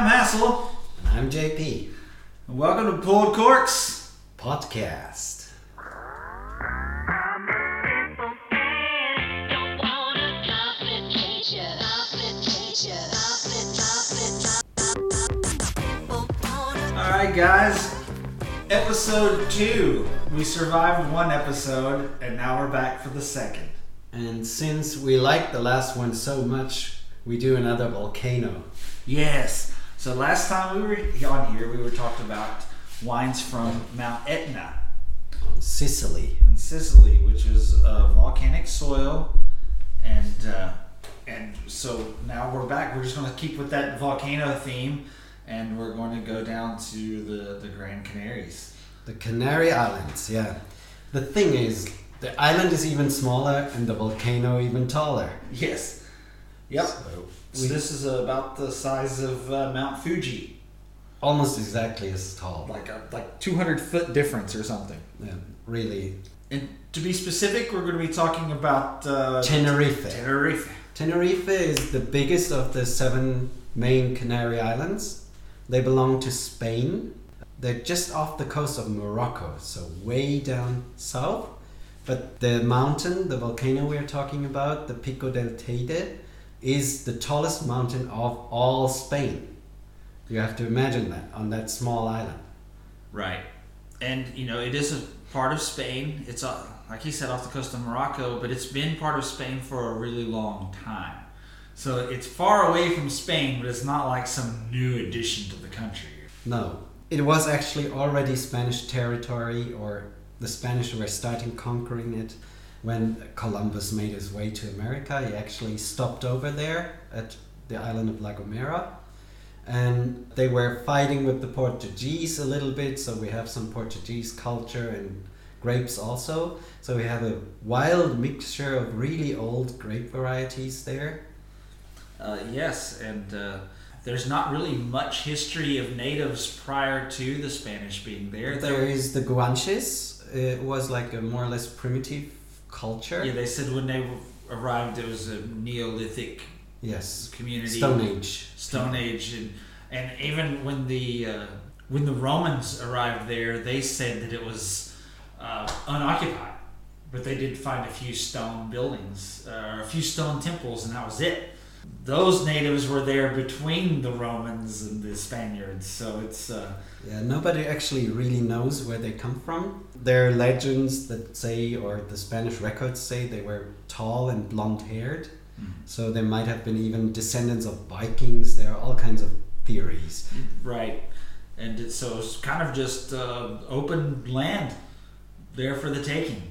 I'm Hassel. And I'm JP. And welcome to Pulled Corks Podcast. Alright, guys. Episode two. We survived one episode, and now we're back for the second. And since we liked the last one so much, we do another volcano. Yes. So last time we were on here, we were talking about wines from Mount Etna Sicily. in Sicily, which is a volcanic soil, and uh, and so now we're back. We're just going to keep with that volcano theme, and we're going to go down to the the Grand Canaries. The Canary Islands, yeah. The thing is, the island is even smaller and the volcano even taller. Yes. Yep. So So we- this is about the size of uh, Mount Fuji, almost exactly as tall. like a like 200 foot difference or something. Yeah, really. And to be specific, we're going to be talking about uh, Tenerife. Tenerife. Tenerife is the biggest of the seven main Canary Islands. They belong to Spain. They're just off the coast of Morocco, so way down south. But the mountain, the volcano we're talking about, the Pico del Teide, is the tallest mountain of all Spain. You have to imagine that on that small island. Right. And you know, it is a part of Spain. It's uh, like he said off the coast of Morocco, but it's been part of Spain for a really long time. So it's far away from Spain, but it's not like some new addition to the country. No, it was actually already Spanish territory, or the Spanish were starting conquering it when Columbus made his way to America. He actually stopped over there at the island of La Gomera. And they were fighting with the Portuguese a little bit, so we have some Portuguese culture and grapes also. So we have a wild mixture of really old grape varieties there. Uh, yes, and uh, there's not really much history of natives prior to the Spanish being there. There is the Guanches. It was like a more or less primitive culture. yeah, they said when they arrived, it was a Neolithic Yes. community. Stone Age. Stone Age, and and even when the uh, when the Romans arrived there, they said that it was uh, unoccupied, but they did find a few stone buildings uh, or a few stone temples, and that was it. Those natives were there between the Romans and the Spaniards, so it's uh, Yeah, nobody actually really knows where they come from. There are legends that say, or the Spanish records say, they were tall and blonde haired. So they might have been even descendants of Vikings. There are all kinds of theories. right, and it, so it's kind of just uh, open land there for the taking.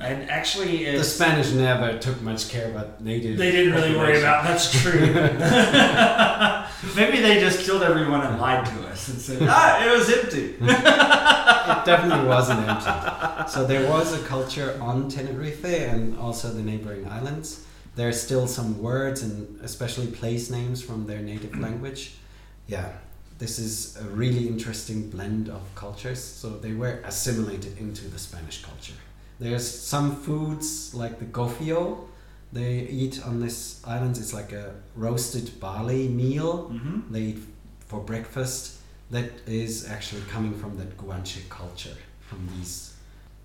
And actually, The Spanish never took much care about native. They didn't really worry about. That's true. Maybe they just killed everyone and lied to us and said, "Ah, it was empty." it definitely wasn't empty. So there was a culture on Tenerife and also the neighboring islands. There are still some words and especially place names from their native language. Yeah, this is a really interesting blend of cultures. So they were assimilated into the Spanish culture. There's some foods like the gofio they eat on this island. It's like a roasted barley meal Mm-hmm. they eat for breakfast that is actually coming from that Guanche culture, from these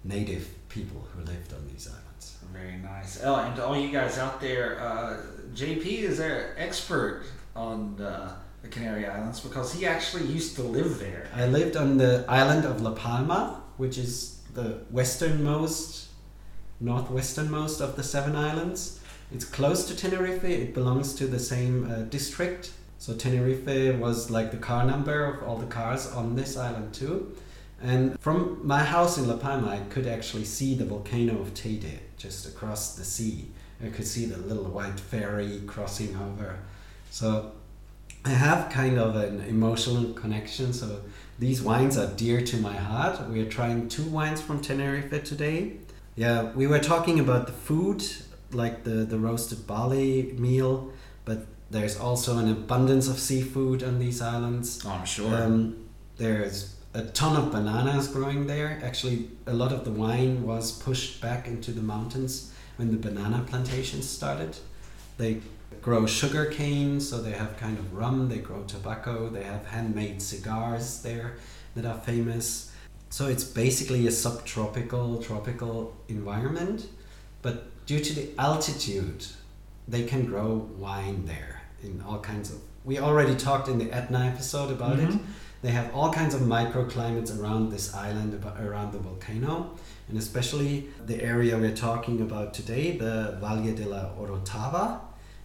native people who lived on these islands. Very nice. Oh, and to all you guys out there, uh, JP is our expert on uh, the Canary Islands because he actually used to live there. I lived on the island of La Palma, which is the westernmost, northwesternmost of the seven islands. It's close to Tenerife, it belongs to the same uh, district. So Tenerife was like the car number of all the cars on this island too. And from my house in La Palma, I could actually see the volcano of Teide just across the sea. I could see the little white ferry crossing over. So I have kind of an emotional connection. So these wines are dear to my heart. We are trying two wines from Tenerife today. Yeah, we were talking about the food, like the, the roasted barley meal, but there's also an abundance of seafood on these islands. Oh, I'm sure. Um, there's a ton of bananas growing there. Actually, a lot of the wine was pushed back into the mountains when the banana plantations started. They grow sugar cane, so they have kind of rum, they grow tobacco, they have handmade cigars there that are famous. So it's basically a subtropical, tropical environment, but due to the altitude, they can grow wine there in all kinds of. We already talked in the Etna episode about it. Mhm. They have all kinds of microclimates around this island, around the volcano, and especially the area we're talking about today, the Valle de la Orotava,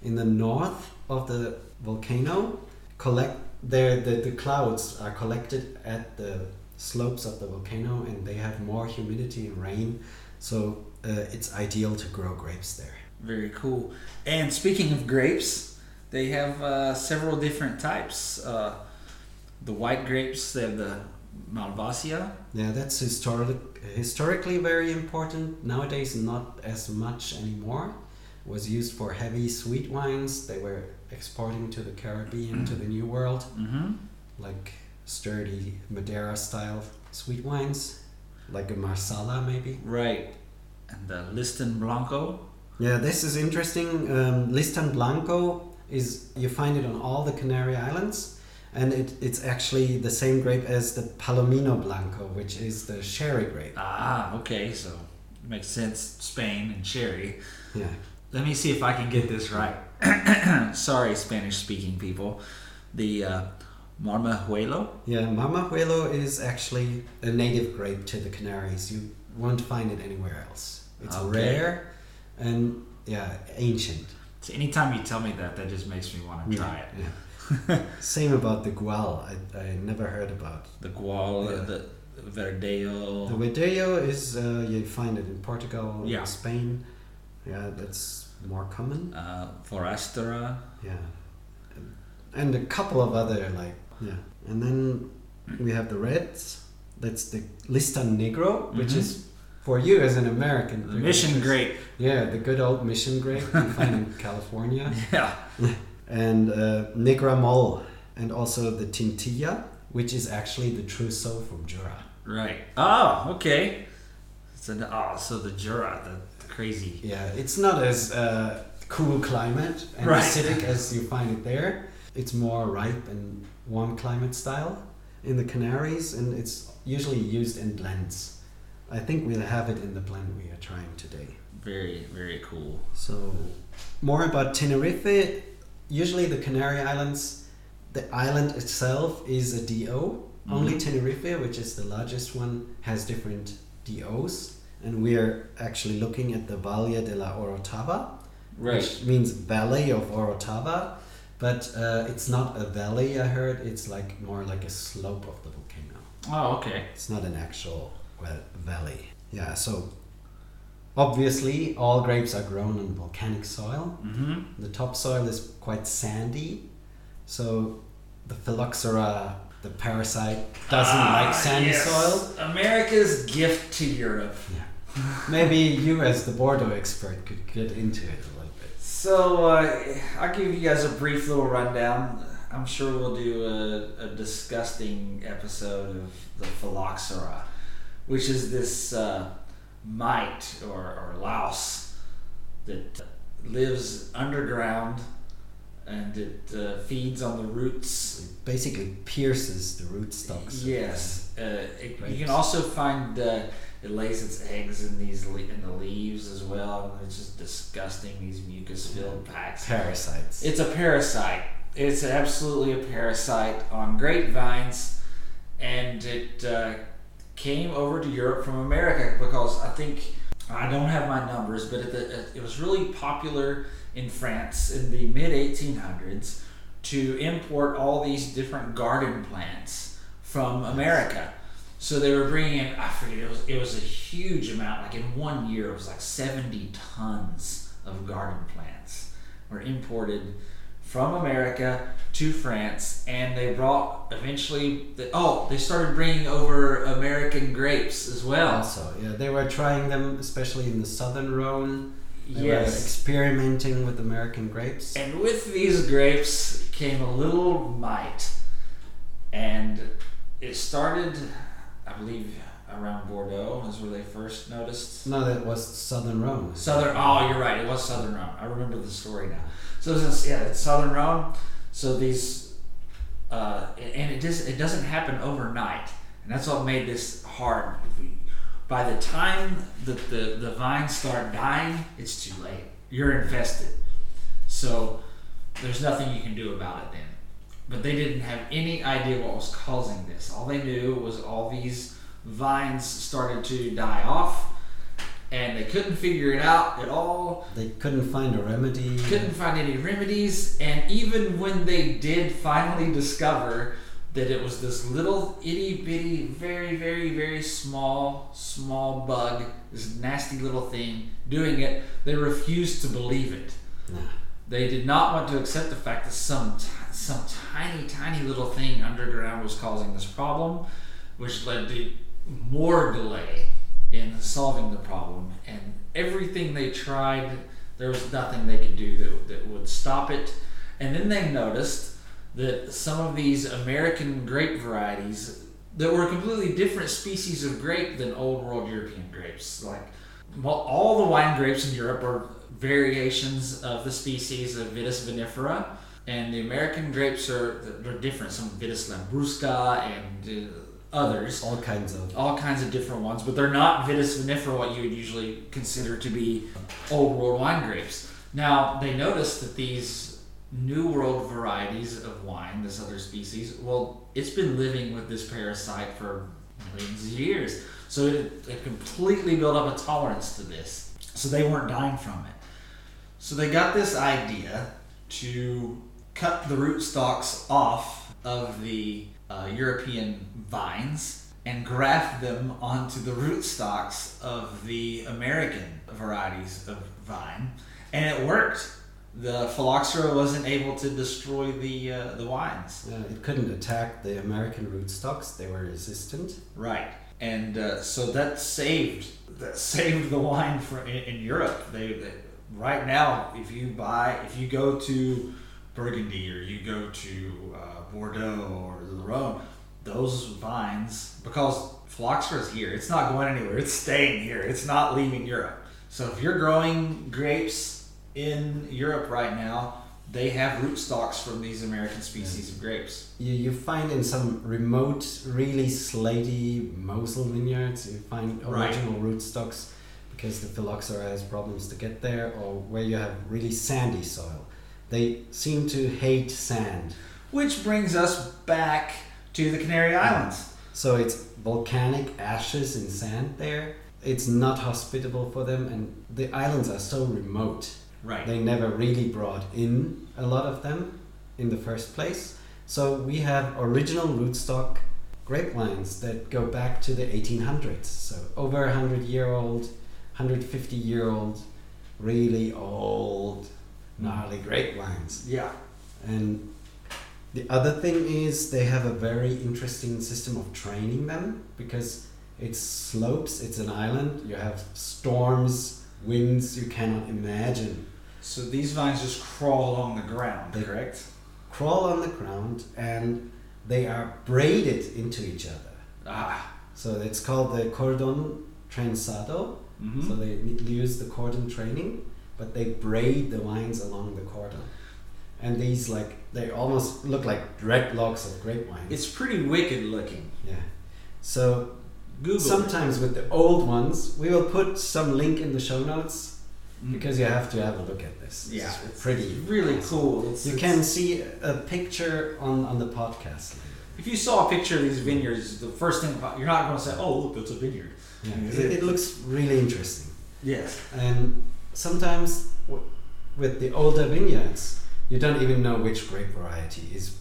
in the north of the volcano. Collect there, the, the clouds are collected at the slopes of the volcano, and they have more humidity and rain, so uh, it's ideal to grow grapes there. Very cool. And speaking of grapes, they have uh, several different types. Uh, the white grapes, they have the Malvasia. Yeah, that's historic, historically very important. Nowadays, not as much anymore. It was used for heavy sweet wines. They were exporting to the Caribbean, to the New World, Mm-hmm. like sturdy Madeira style sweet wines, like a Marsala maybe. Right. And the Listan Blanco. Yeah, this is interesting. Um, Listan Blanco is you find it on all the Canary Islands, and it, it's actually the same grape as the Palomino Blanco, which is the sherry grape. Ah, okay. So makes sense. Spain and sherry. Yeah. Let me see if I can get this right. Sorry, Spanish speaking people. The uh, Marmajuelo. Yeah, Mamajuelo is actually a native grape to the Canaries. You won't find it anywhere else. It's Okay. rare and yeah, ancient. So anytime you tell me that, that just makes me want to try it. Yeah. Same about the Gual. I, I never heard about. The Gual, Yeah. the Verdello. The Verdello is uh, you find it in Portugal, Yeah. in Spain. Yeah, that's more common. uh, Forastera. Yeah, and a couple of other like yeah, and then we have the reds. That's the Listan Negro, which Mhm. is for you as an American. The Mission Grape. Yeah, the good old Mission grape you find in California, Yeah. and uh, Negra Mole, and also the Tintilla, which is actually the Trousseau from Jura. Right. Oh, okay. So, the, oh, so the Jura, the crazy. Yeah, it's not as uh, cool climate and Right. acidic as you find it there. It's more ripe and warm climate style in the Canaries, and it's usually used in blends. I think we'll have it in the blend we are trying today. Very, very cool. So, more about Tenerife. Usually, the Canary Islands, the island itself is a DO. Only Mhm. Tenerife, which is the largest one, has different DOs. And we are actually looking at the Valle de la Orotava, Right. which means Valley of Orotava. But uh, it's not a valley, I heard. It's like more like a slope of the volcano. Oh, okay. It's not an actual well, valley. Yeah, so obviously all grapes are grown on volcanic soil. Mm-hmm. The topsoil is quite sandy, so the phylloxera, the parasite, doesn't like sandy soil. America's gift to Europe. Maybe you, as the Bordeaux expert, could get into it a little bit. So uh, I'll give you guys a brief little rundown. I'm sure we'll do a, a disgusting episode of the phylloxera, which is this uh, mite or, or louse that lives underground and it uh, feeds on the roots. It basically pierces the rootstocks. Yes, uh, it, you can also find uh, it lays its eggs in these le- in the leaves as well. It's just disgusting. These mucus-filled the packs. Parasites. It's a parasite. It's absolutely a parasite on grapevines, and it uh, came over to Europe from America because I think I don't have my numbers, but it, it, it was really popular in France in the mid 1800s to import all these different garden plants from America. So they were bringing in, I forget, it was, it was a huge amount. Like in one year, it was like 70 tons of garden plants were imported from America to France, and they brought eventually. The, oh, they started bringing over American grapes as well. Also, yeah, they were trying them, especially in the southern Rhone. They Yes, experimenting with American grapes. and with these grapes came a little mite, and it started, I believe, around Bordeaux is where they first noticed. No, that was southern Rhone. Southern. Oh, you're right. It was Southern Rhone. I remember the story now. So it's, yeah, it's Southern Rhone. So these, uh, and it just it doesn't happen overnight, and that's what made this hard. By the time that the the vines start dying, it's too late. You're infested. So there's nothing you can do about it then. But they didn't have any idea what was causing this. All they knew was all these vines started to die off and they couldn't figure it out at all. They couldn't find a remedy. Couldn't find any remedies, and even when they did finally discover that it was this little itty bitty, very, very, very small, small bug, this nasty little thing doing it, they refused to believe it. Nah. They did not want to accept the fact that some some tiny, tiny little thing underground was causing this problem, which led to more delay in solving the problem. And everything they tried, there was nothing they could do that, that would stop it. And then they noticed that some of these American grape varieties that were completely different species of grape than old world European grapes, like all the wine grapes in Europe are variations of the species of Vitis vinifera, and the American grapes are they're different. Some Vitis labrusca and uh, others, All kinds of. all kinds of different ones, but they're not Vitis vinifera, what you would usually consider to be old world wine grapes. Now they noticed that these new world varieties of wine, this other species, well, it's been living with this parasite for millions of years. So it, it completely built up a tolerance to this. So they weren't dying from it. So they got this idea to cut the rootstocks off of the uh, European vines and graft them onto the rootstocks of the American varieties of vine, and it worked. The phylloxera wasn't able to destroy the uh, the wines. Yeah, it couldn't attack the American rootstocks. They were resistant. Right, and uh, so that saved that saved the wine for in, in Europe. They, they right now, if you buy, if you go to Burgundy or you go to uh, Bordeaux or the Rhone, those vines because phylloxera is here. It's not going anywhere. It's staying here. It's not leaving Europe. So if you're growing grapes in Europe right now, they have rootstocks from these American species of grapes. You, you find in some remote, really slaty Mosel vineyards, you find Right. original rootstocks because the phylloxera has problems to get there, or where you have really sandy soil. They seem to hate sand. Which brings us back to the Canary mm. Islands. So it's volcanic ashes and sand there. It's not hospitable for them, and the islands are so remote. Right. They never really brought in a lot of them in the first place. So we have original rootstock grapevines that go back to the 1800s. So over a 100 year old, 150 year old, really old, gnarly grape wines. Yeah. And the other thing is they have a very interesting system of training them because it's slopes, it's an island, you have storms, winds you cannot imagine. So these vines just crawl along the ground, They- correct? Crawl on the ground and they are braided into each other. Ah. So it's called the cordon trenzado. Mm-hmm. So they use the cordon training, but they braid the vines along the cordon. And these like they almost look like dreadlocks of grape wine. It's pretty wicked looking. yeah. So Google. sometimes with the old ones, we will put some link in the show notes it. because you have to have a look at this. yeah, It's it's pretty really awesome. cool. It's, You it's- can see a picture on on the podcast. later. If you saw a picture of these vineyards, the first thing you're not going to say, "Oh, look, that's a vineyard." Yeah, it, it- it looks really interesting. Yes. And sometimes w- with the older vineyards, you don't even know which grape variety is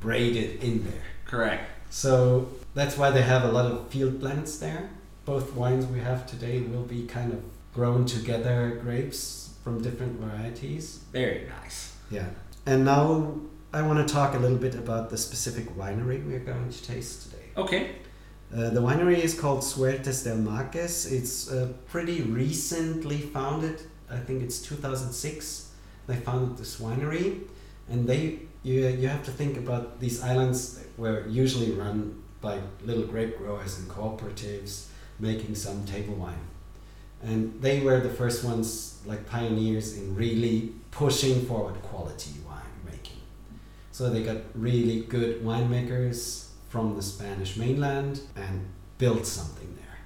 braided in there. Correct. So that's why they have a lot of field blends there. Both wines we have today will be kind of grown together grapes from different varieties. Very nice. Yeah. And now I want to talk a little bit about the specific winery we're going to taste today. Okay. Uh, the winery is called Suertes del Marques. It's uh, pretty recently founded. I think it's 2006. They founded this winery, and they you, you have to think about these islands were usually run by little grape growers and cooperatives making some table wine. and they were the first ones, like pioneers, in really pushing forward quality wine making. So they got really good winemakers from the Spanish mainland and built something there.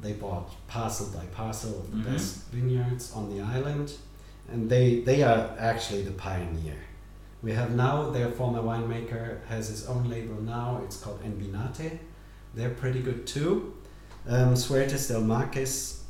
They bought parcel by parcel of the Mhm. best vineyards on the island, and they they are actually the pioneer. We have now their former winemaker has his own label now. It's called Envinate. They're pretty good too. Um, Suertes del Marques,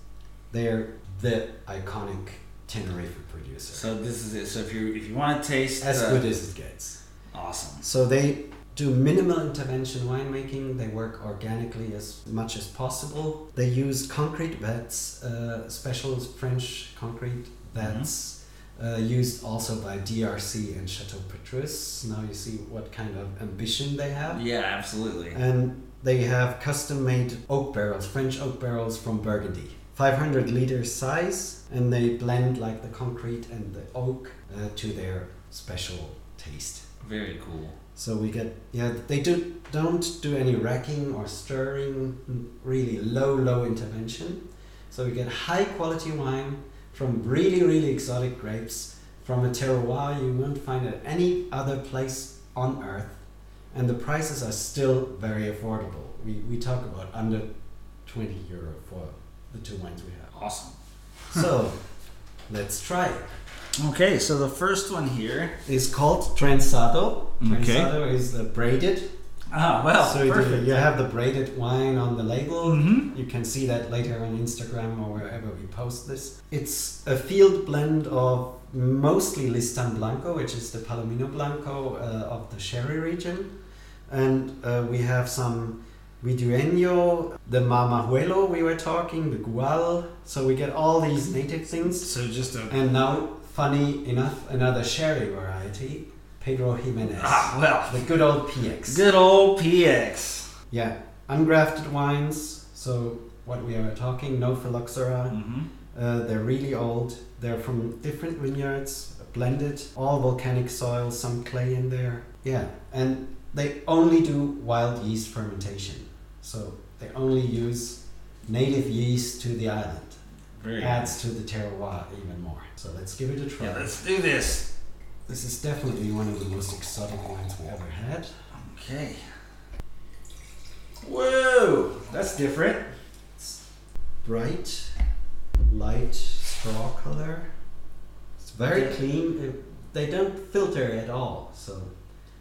they're the iconic Tenerife producer, So this is it. So if you if you want to taste as uh, good as it gets. awesome. So they do minimal intervention winemaking. They work organically as much as possible. They use concrete vats, uh, special French concrete vats, uh, used also by DRC and Chateau Petrus. Now you see what kind of ambition they have. Yeah, absolutely. And they have custom made oak barrels, French oak barrels from Burgundy. 500 liters size, and they blend like the concrete and the oak uh, to their special taste. Very cool. So we get yeah they do don't do any racking or stirring, really low low intervention. So we get high quality wine from really really exotic grapes from a terroir you won't find at any other place on earth, and the prices are still very affordable. We we talk about under twenty euro for the two wines we have. Awesome. So let's try it. Okay, so the first one here is called Trenzado. Okay. Trenzado is the braided Ah, well, so you, perfect. you have the braided wine on the label. Mhm. You can see that later on Instagram or wherever we post this. It's a field blend of mostly Listan Blanco, which is the Palomino Blanco uh, of the Sherry region. And uh, we have some Vidueño, the Mamajuelo we were talking, the Gual. So we get all these native things. So just a And now, funny enough, another sherry variety, Pedro Ximenez. ah, well, The good old PX. good old PX. Yeah, ungrafted wines. So what we are talking, no phylloxera. Mm-hmm. Uh, they're really old. They're from different vineyards, blended, all volcanic soil, some clay in there. Yeah, and they only do wild yeast fermentation. So they only use native yeast to the island. Very Adds to the terroir even more. So let's give it a try. Yeah, let's do this. This is definitely one of the most exotic wines we ever had. Okay. Whoa, that's different. bright, light straw color. It's very Yeah. clean. It- they don't filter at all. So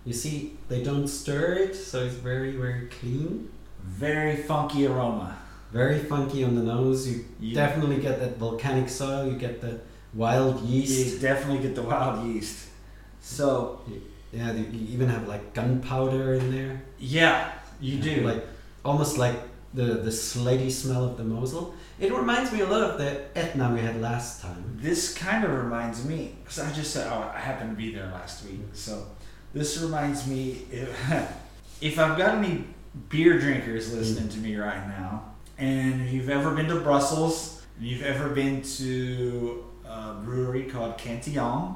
you see, they don't stir it, so it's very, very clean. Very funky aroma. Very funky on the nose. You You, definitely get that volcanic soil. You get the wild you yeast. definitely get the wild yeast. So Yeah, you you even have like gunpowder in there. yeah, you do. Like almost like the the slaty smell of the Mosel. It reminds me a lot of the Etna we had last time. This kind of reminds me, because I just said, oh, I happened to be there last week. So this reminds me, if, if I've got any beer drinkers listening mm. to me right now, and if you've ever been to Brussels, and you've ever been to a brewery called Cantillon,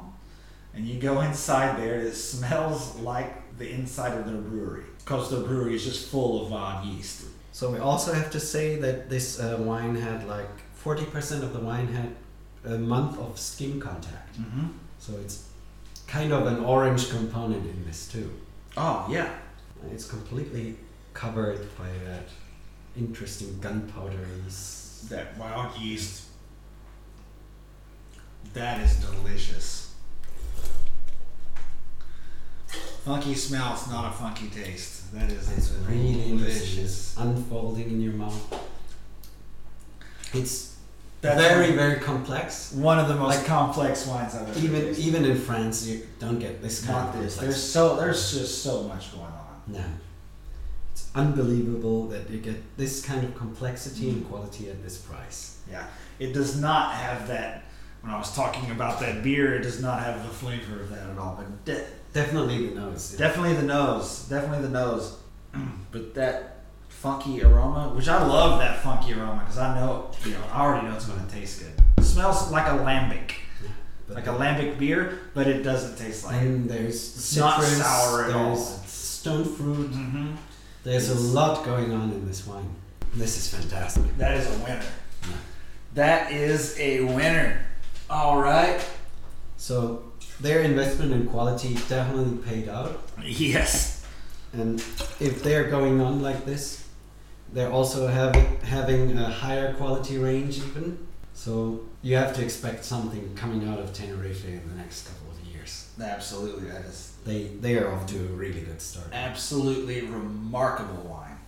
and you go inside there, it smells like the inside of their brewery, because their brewery is just full of wild yeast. So we also have to say that this uh, wine had like 40% of the wine had a month of skin contact. Mm-hmm. So it's kind of an orange component in this too. Oh, yeah. It's completely covered by that interesting gunpowdery. s- That wild yeast. That is delicious. Funky smell, it's not a funky taste. That is It's really delicious. Unfolding in your mouth. It's That's very, very complex. one of the most Like, complex wines I've ever Even tasted. even in France, you don't get this kind Not of this. complex. There's so there's just so much going on. No. It's unbelievable that you get this kind of complexity and quality at this price. Yeah, it does not have that. When I was talking about that beer, it does not have the flavor of that at all. But de- Definitely the nose. Definitely the nose. Definitely the nose. but that funky aroma, which I love that funky aroma because I know, you know, I already know it's going to taste good. It smells like a lambic, But like a lambic beer, but it doesn't taste like it. and there's It's not sour at all. stone fruit. Mm-hmm. There's a lot going on in this wine. This is fantastic. That is a winner. Yeah. That is a winner. All right. So their investment in quality definitely paid out. Yes. And if they're going on like this, they're also having having a higher quality range even. So you have to expect something coming out of Tenerife in the next couple of years. Absolutely, that is They they are off to a really good start. absolutely remarkable wine.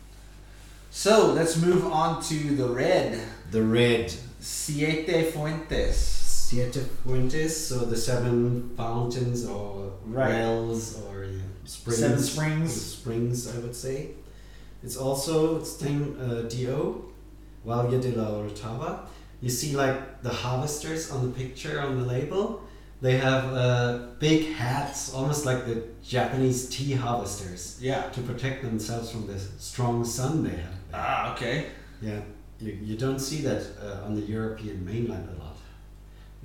So let's move on to the red. The red Siete Fuentes. Siete Fuentes, so the seven fountains or Right. wells or yeah, springs. Seven springs. Springs, I would say. It's also it's name uh, Do, Valle de la Orotava. You see like the harvesters on the picture on the label. They have uh, big hats, almost like the Japanese tea harvesters, Yeah. to protect themselves from the strong sun they have. there. Ah, okay. Yeah, you, you don't see that uh, on the European mainland a lot.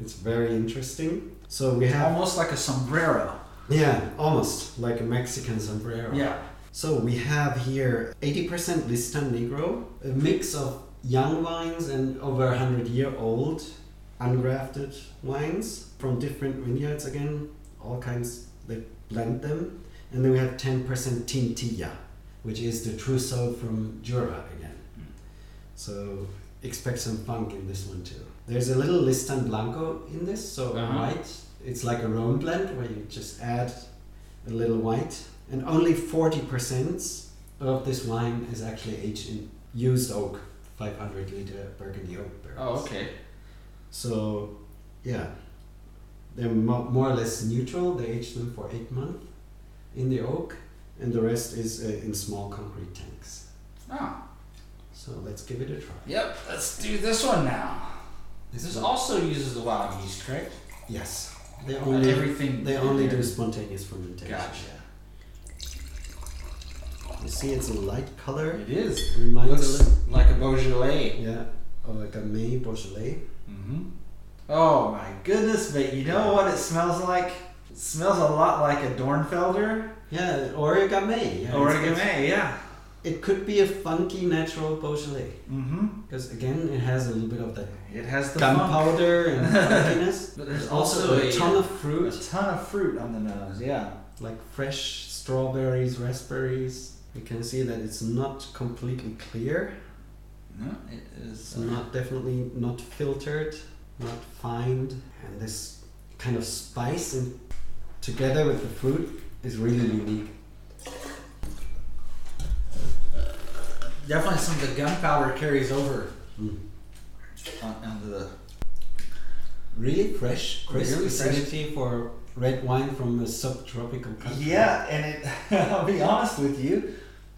It's very interesting. So we have Almost like a sombrero. yeah, almost like a Mexican sombrero. Yeah. So we have here 80% Listan Negro, a mix of young wines and over 100 year old ungrafted wines from different vineyards again, all kinds, they blend them. And then we have 10% Tintilla, which is the Trousseau from Jura again. So expect some funk in this one too. There's a little Listan Blanco in this, so Uh-huh. white. It's like a Rhone blend where you just add a little white, and only 40% of this wine is actually aged in used oak, 500 liter Burgundy oak barrels. Oh, okay. So, yeah, they're mo- more or less neutral. They age them for eight months in the oak, and the rest is uh, in small concrete tanks. Oh. So let's give it a try. Yep. Let's do this one now. This one- also uses the wild yeast, correct? yes, they Uh, only everything. they only do spontaneous fermentation. Gotcha. You see, it's a light color. It is. Reminds a Looks little, like a Beaujolais. yeah, or like a May Beaujolais. Mm-hmm. Oh my goodness, but you know what it smells like? It smells a lot like a Dornfelder. Yeah, or Gamay. Yeah, or a it's- it's- yeah. It could be a funky natural Beaujolais Mm-hmm. because again, it has a little bit of that It has the gunpowder and funkiness. But there's also, also a a- ton of fruit. A ton of fruit on the nose, yeah. like fresh strawberries, raspberries. You can see that it's not completely clear. No, it is. It's not definitely not filtered, not fined, and this kind of spice and together with the fruit is really unique. Definitely some of the gunpowder carries over Mm. on, onto the. Really fresh, crisp Really acidity for red wine from a subtropical country. Yeah, and it. I'll be honest with you,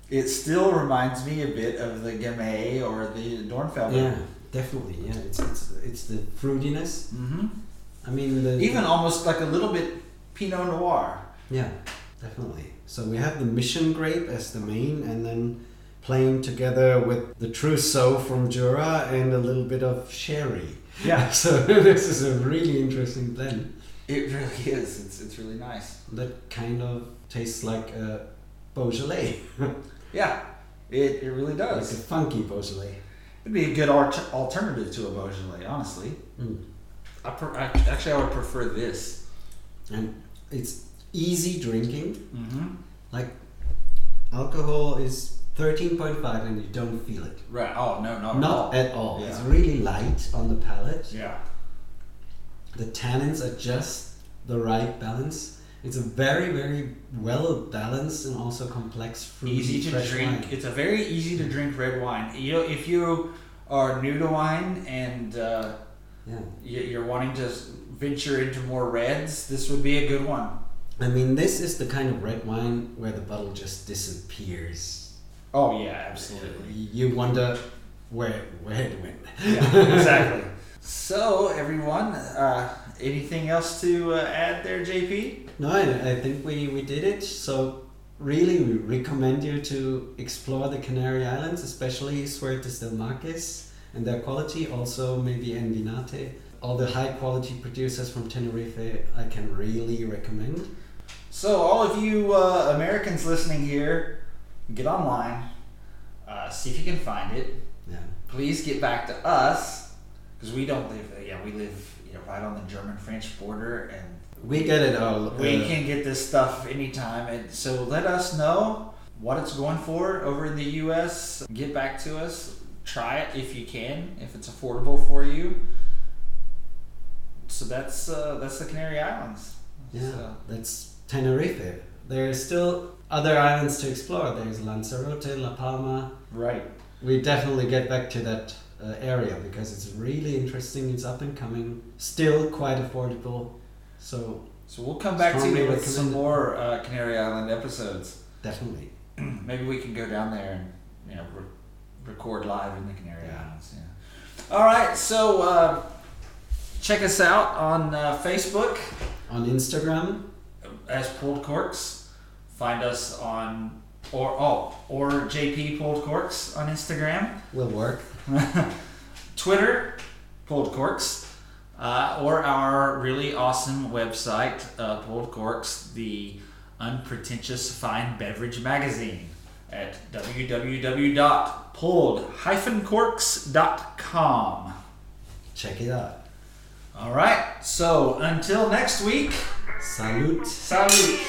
it still reminds me a bit of the Gamay or the Dornfelder. Yeah, definitely. Yeah, it's it's it's the fruitiness. Mm-hmm. I mean, the Even almost like a little bit Pinot Noir. yeah, definitely. So we have the Mission grape as the main, and then playing together with the Trousseau from Jura and a little bit of sherry. Yeah, So this is a really interesting blend. it really is. It's it's really nice. That kind of tastes like a Beaujolais, Yeah, it, it really does. like a funky Beaujolais. It'd be a good art- alternative to a Beaujolais, honestly. Mm. I, I actually I would prefer this. And it's easy drinking. Mm-hmm. Like alcohol is 13.5 and you don't feel it. Right. Oh no, not, Not at at all. Yeah. It's really light on the palate. Yeah. The tannins are just the right balance. It's a very, very well balanced and also complex fruity Easy to drink. wine. It's a very easy to drink red wine. You know, if you are new to wine and uh, Yeah. you- you're wanting to venture into more reds, this would be a good one. I mean, this is the kind of red wine where the bottle just disappears. Oh yeah, absolutely. You wonder where where it went. Yeah, exactly. So everyone, uh, anything else to uh, add there, JP? No, I, I think we, we did it. So really, we recommend you to explore the Canary Islands, especially Suertes del Marques and their quality. Also, maybe Envinate. All the high quality producers from Tenerife, I can really recommend. So all of you uh, Americans listening here, get online, uh, see if you can find it. Yeah. Please get back to us because we don't live. Yeah, we live you know, right on the German-French border, and We get it all. we uh, can get this stuff anytime. And so let us know what it's going for over in the U.S. Get back to us. Try it if you can, if it's affordable for you. So that's uh, that's the Canary Islands. Yeah, So- that's Tenerife. There's still other islands to explore. There's Lanzarote, La Palma. right. We definitely get back to that uh, area because it's really interesting. It's up and coming. Still quite affordable. So So we'll come back to you with some more uh, Canary Island episodes. definitely. Maybe we can go down there and you know re- record live in the Canary Yeah. Islands. Yeah. All right, so uh, check us out on uh, Facebook On Instagram, as Pulled Corks. Find us on or oh or JP Pulled Corks on Instagram. will work. Twitter, Pulled Corks, uh, or our really awesome website, uh, Pulled Corks, the unpretentious fine beverage magazine at www.pulled-corks.com. Check it out. All right, so until next week, Salute. salute.